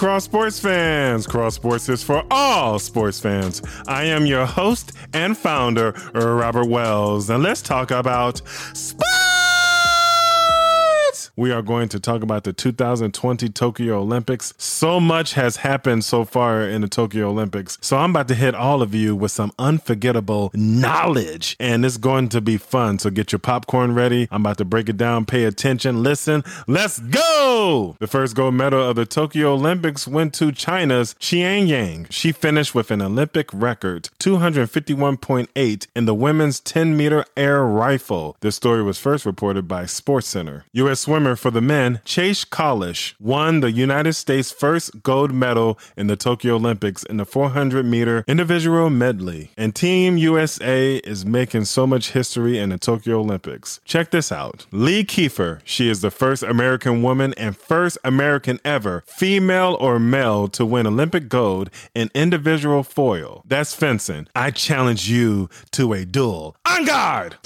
Cross Sports fans. Cross Sports is for all sports fans. I am your host and founder, Robert Wells, and let's talk about sports. We are going to talk about the 2020 Tokyo Olympics. So much has happened so far in the Tokyo Olympics. So I'm about to hit all of you with some unforgettable knowledge, and it's going to be fun. So get your popcorn ready. I'm about to break it down. Pay attention. Listen. Let's go. The first gold medal of the Tokyo Olympics went to China's Qian Yang. She finished with an Olympic record 251.8 in the women's 10 meter air rifle. This story was first reported by SportsCenter. U.S. swimmer for the men, Chase Kalisz, won the United States' first gold medal in the Tokyo Olympics in the 400 meter individual medley. And Team USA is making so much history in the Tokyo Olympics. Check this out Lee Kiefer, she is the first American woman and first American ever, female or male, to win Olympic gold in individual foil. That's fencing. I challenge you to a duel. On guard!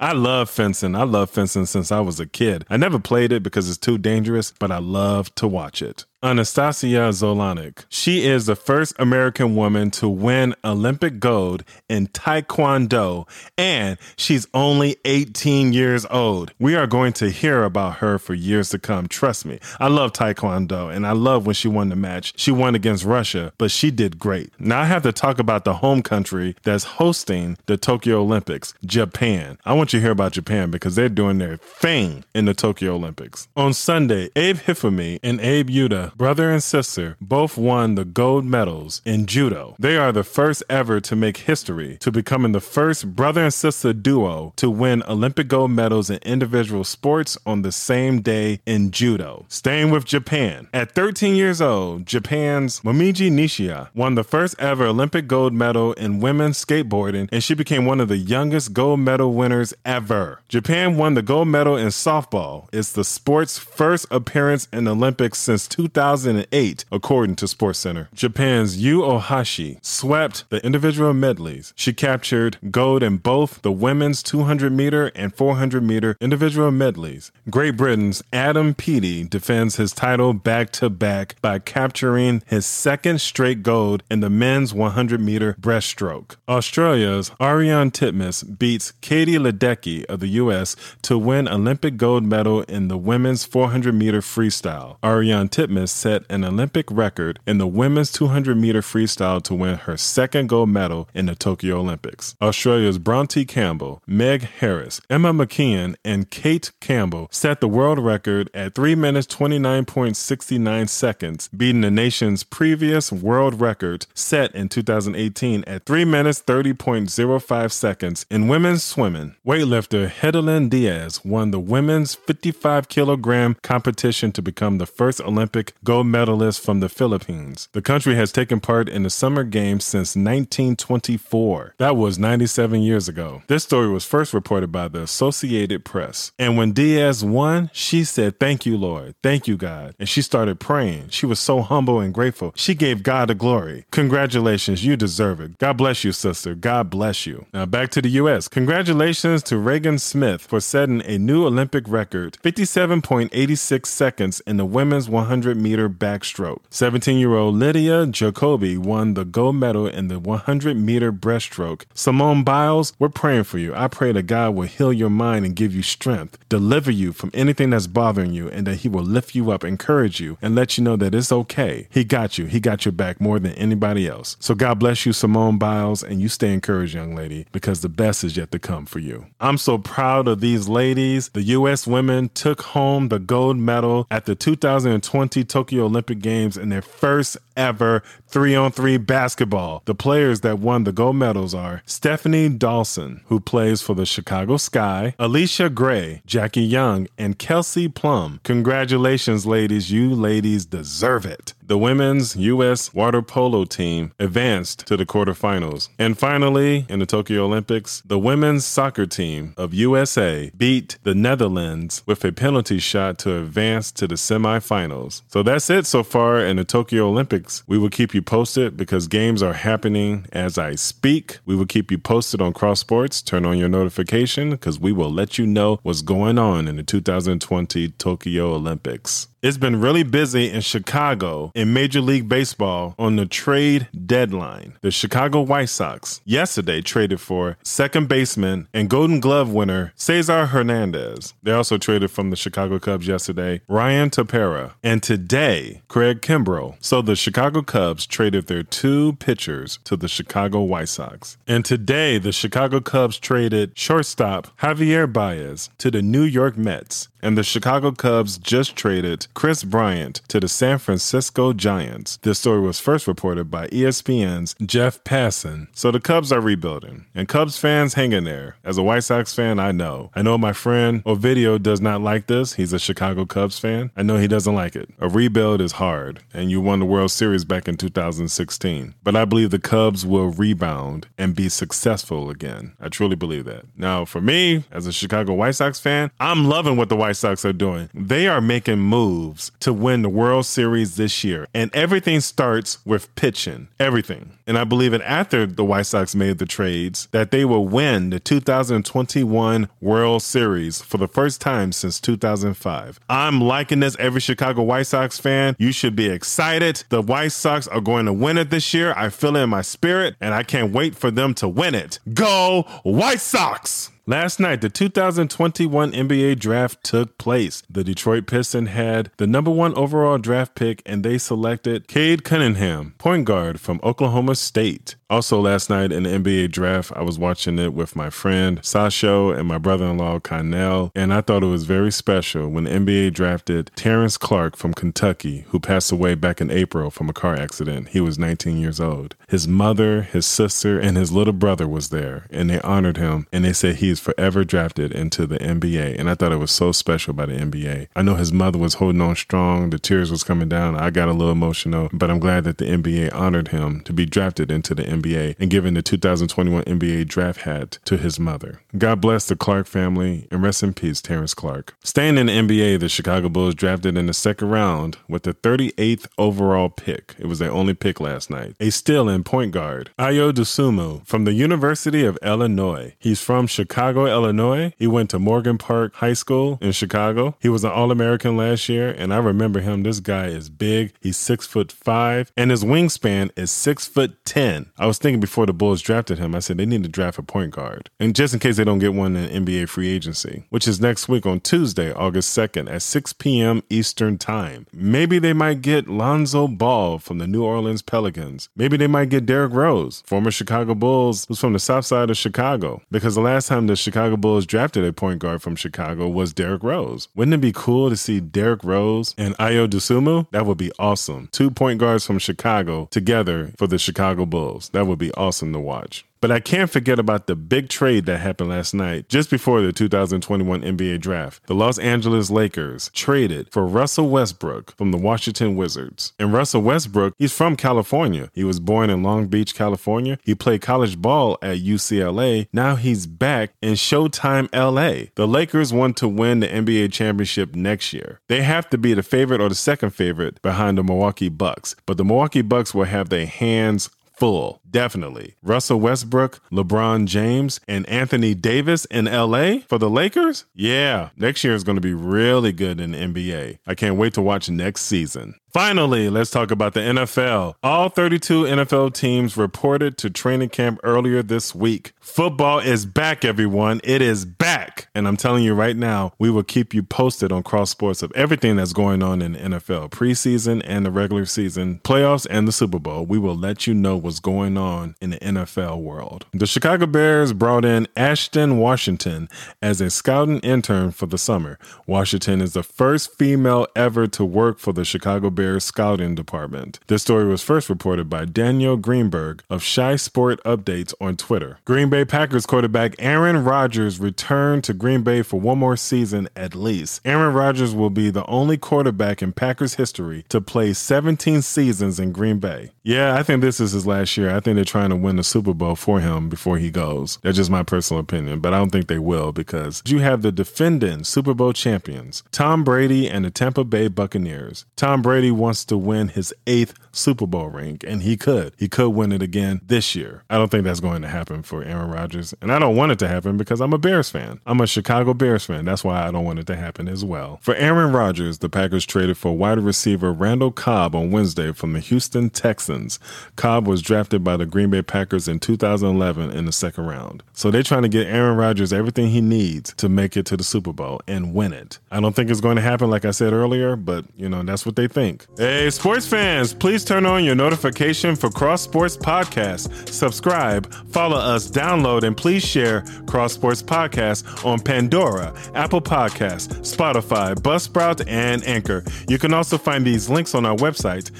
I love fencing. I love fencing since I was a kid. I never played it because it's too dangerous, but I love to watch it. Anastasia Zolanik. She is the first American woman to win Olympic gold in Taekwondo, and she's only 18 years old. We are going to hear about her for years to come. Trust me. I love Taekwondo, and I love when she won the match. She won against Russia, but she did great. Now I have to talk about the home country that's hosting the Tokyo Olympics, Japan. I want you to hear about Japan because they're doing their thing in the Tokyo Olympics. On Sunday, Abe Hifumi and Abe Yuta brother and sister, both won the gold medals in judo. They are the first ever to make history to becoming the first brother and sister duo to win Olympic gold medals in individual sports on the same day in judo. Staying with Japan, at 13 years old, Japan's Momiji Nishiya won the first ever Olympic gold medal in women's skateboarding, and she became one of the youngest gold medal winners ever. Japan won the gold medal in softball. It's the sport's first appearance in the Olympics since 2000. 2008, according to SportsCenter. Japan's Yui Ohashi swept the individual medleys. She captured gold in both the women's 200 meter and 400 meter individual medleys. Great Britain's Adam Peaty defends his title back to back by capturing his second straight gold in the men's 100 meter breaststroke. Australia's Ariarne Titmus beats Katie Ledecky of the U.S. to win Olympic gold medal in the women's 400 meter freestyle. Ariarne Titmus set an Olympic record in the women's 200 meter freestyle to win her second gold medal in the Tokyo Olympics. Australia's Bronte Campbell, Meg Harris, Emma McKeon, and Kate Campbell set the world record at 3 minutes 29.69 seconds, beating the nation's previous world record set in 2018 at 3 minutes 30.05 seconds. In women's swimming, weightlifter Hidilyn Diaz won the women's 55 kilogram competition to become the first Olympic gold medalist from the Philippines. The country has taken part in the Summer Games since 1924. That was 97 years ago. This story was first reported by the Associated Press. And when Diaz won, she said, Thank you, Lord. Thank you, God. And she started praying. She was so humble and grateful. She gave God the glory. Congratulations. You deserve it. God bless you, sister. God bless you. Now back to the U.S. Congratulations to Regan Smith for setting a new Olympic record 57.86 seconds in the women's 100 meter backstroke. 17 year old Lydia Jacoby won the gold medal in the 100 meter breaststroke. Simone Biles, we're praying for you. I pray that God will heal your mind and give you strength, deliver you from anything that's bothering you, and that He will lift you up, encourage you, and let you know that it's okay. He got you. He got your back more than anybody else. So God bless you, Simone Biles, and you stay encouraged, young lady, because the best is yet to come for you. I'm so proud of these ladies. The U.S. women took home the gold medal at the 2020 Tokyo Olympic Games in their first ever three on three basketball. The players that won the gold medals are Stefanie Dolson, who plays for the Chicago Sky, Allisha Gray, Jackie Young, and Kelsey Plum. Congratulations, ladies. You ladies deserve it. The women's U.S. water polo team advanced to the quarterfinals. And finally, in the Tokyo Olympics, the women's soccer team of USA beat the Netherlands with a penalty shot to advance to the semifinals. So that's it so far in the Tokyo Olympics. We will keep you posted because games are happening as I speak. We will keep you posted on Cross Sports. Turn on your notification because we will let you know what's going on in the 2020 Tokyo Olympics. It's been really busy in Chicago in Major League Baseball on the trade deadline. The Chicago White Sox yesterday traded for second baseman and Golden Glove winner Cesar Hernandez. They also traded from the Chicago Cubs yesterday Ryan Tepera and today Craig Kimbrel. So the Chicago Cubs traded their two pitchers to the Chicago White Sox. And today the Chicago Cubs traded shortstop Javier Baez to the New York Mets. And the Chicago Cubs just traded Kris Bryant to the San Francisco Giants. This story was first reported by ESPN's Jeff Passan. So the Cubs are rebuilding, and Cubs fans hang in there. As a White Sox fan, I know. I know my friend Ovidio does not like this. He's a Chicago Cubs fan. I know he doesn't like it. A rebuild is hard, and you won the World Series back in 2016. But I believe the Cubs will rebound and be successful again. I truly believe that. Now, for me, as a Chicago White Sox fan, I'm loving what the White Sox are doing. They are making moves to win the World Series this year, and everything starts with pitching. Everything. And I believe that after the White Sox made the trades, that they will win the 2021 World Series for the first time since 2005. I'm liking this. Every Chicago White Sox fan, you should be excited. The White Sox are going to win it this year. I feel it in my spirit, and I can't wait for them to win it. Go White Sox! Last night, the 2021 NBA draft took place. The Detroit Pistons had the number one overall draft pick, and they selected Cade Cunningham, point guard from Oklahoma State. Also, last night in the NBA draft, I was watching it with my friend Sasho and my brother in law Kynell, and I thought it was very special when the NBA drafted Terrence Clark from Kentucky, who passed away back in April from a car accident. He was 19 years old. His mother, his sister, and his little brother was there, and they honored him, and they said he is forever drafted into the NBA. And I thought it was so special by the NBA. I know his mother was holding on strong, the tears was coming down. I got a little emotional, but I'm glad that the NBA honored him to be drafted into the NBA and giving the 2021 NBA draft hat to his mother. God bless the Clark family and rest in peace, Terrence Clark. Staying in the NBA, the Chicago Bulls drafted in the second round with the 38th overall pick. It was their only pick last night. A still in point guard, Ayo Dosunmu from the University of Illinois. He's from Chicago, Illinois. He went to Morgan Park High School in Chicago. He was an All American last year, and I remember him. This guy is big. He's six foot five, and his wingspan is six foot ten. I was thinking before the Bulls drafted him, I said they need to draft a point guard. And just in case they don't get one in NBA free agency, which is next week on Tuesday, August 2nd at 6 p.m. Eastern Time. Maybe they might get Lonzo Ball from the New Orleans Pelicans. Maybe they might get Derrick Rose, former Chicago Bulls, who's from the south side of Chicago. Because the last time the Chicago Bulls drafted a point guard from Chicago was Derrick Rose. Wouldn't it be cool to see Derrick Rose and Ayo Dosunmu? That would be awesome. Two point guards from Chicago together for the Chicago Bulls. That would be awesome to watch. But I can't forget about the big trade that happened last night, just before the 2021 NBA draft. The Los Angeles Lakers traded for Russell Westbrook from the Washington Wizards. And Russell Westbrook, he's from California. He was born in Long Beach, California. He played college ball at UCLA. Now he's back in Showtime LA. The Lakers want to win the NBA championship next year. They have to be the favorite or the second favorite behind the Milwaukee Bucks. But the Milwaukee Bucks will have their hands full. Definitely. Russell Westbrook, LeBron James, and Anthony Davis in LA for the Lakers? Yeah, next year is going to be really good in the NBA. I can't wait to watch next season. Finally, let's talk about the NFL. All 32 NFL teams reported to training camp earlier this week. Football is back, everyone. It is back. And I'm telling you right now, we will keep you posted on Cross Sports of everything that's going on in the NFL preseason and the regular season, playoffs, and the Super Bowl. We will let you know what's going on in the NFL world. The Chicago Bears brought in Ashton Washington as a scouting intern for the summer. Washington is the first female ever to work for the Chicago Bears Bears scouting department. This story was first reported by Daniel Greenberg of Chi Sport Updates on Twitter. Green Bay Packers quarterback Aaron Rodgers returned to Green Bay for one more season at least. Aaron Rodgers will be the only quarterback in Packers history to play 17 seasons in Green Bay. Yeah, I think this is his last last year. I think they're trying to win the Super Bowl for him before he goes. That's just my personal opinion, but I don't think they will because you have the defending Super Bowl champions, Tom Brady and the Tampa Bay Buccaneers. Tom Brady wants to win his eighth Super Bowl ring, and he could. He could win it again this year. I don't think that's going to happen for Aaron Rodgers, and I don't want it to happen because I'm a Bears fan. I'm a Chicago Bears fan. That's why I don't want it to happen as well. For Aaron Rodgers, the Packers traded for wide receiver Randall Cobb on Wednesday from the Houston Texans. Cobb was drafted by the Green Bay Packers in 2011 in the second round. So they're trying to get Aaron Rodgers everything he needs to make it to the Super Bowl and win it. I don't think it's going to happen, like I said earlier, but you know, that's what they think. Hey, sports fans, please turn on your notification for Cross Sports Podcast. Subscribe, follow us, download, and please share Cross Sports Podcast on Pandora, Apple Podcasts, Spotify, Buzzsprout, and Anchor. You can also find these links on our website,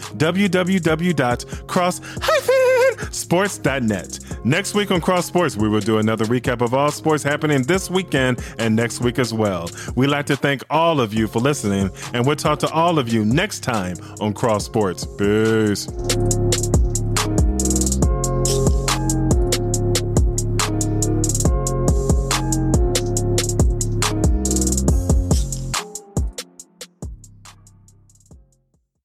www.cross-sports.net. Next week on Cross Sports, we will do another recap of all sports happening this weekend and next week as well. We'd like to thank all of you for listening, and we'll talk to all of you next time on Cross Sports. Peace.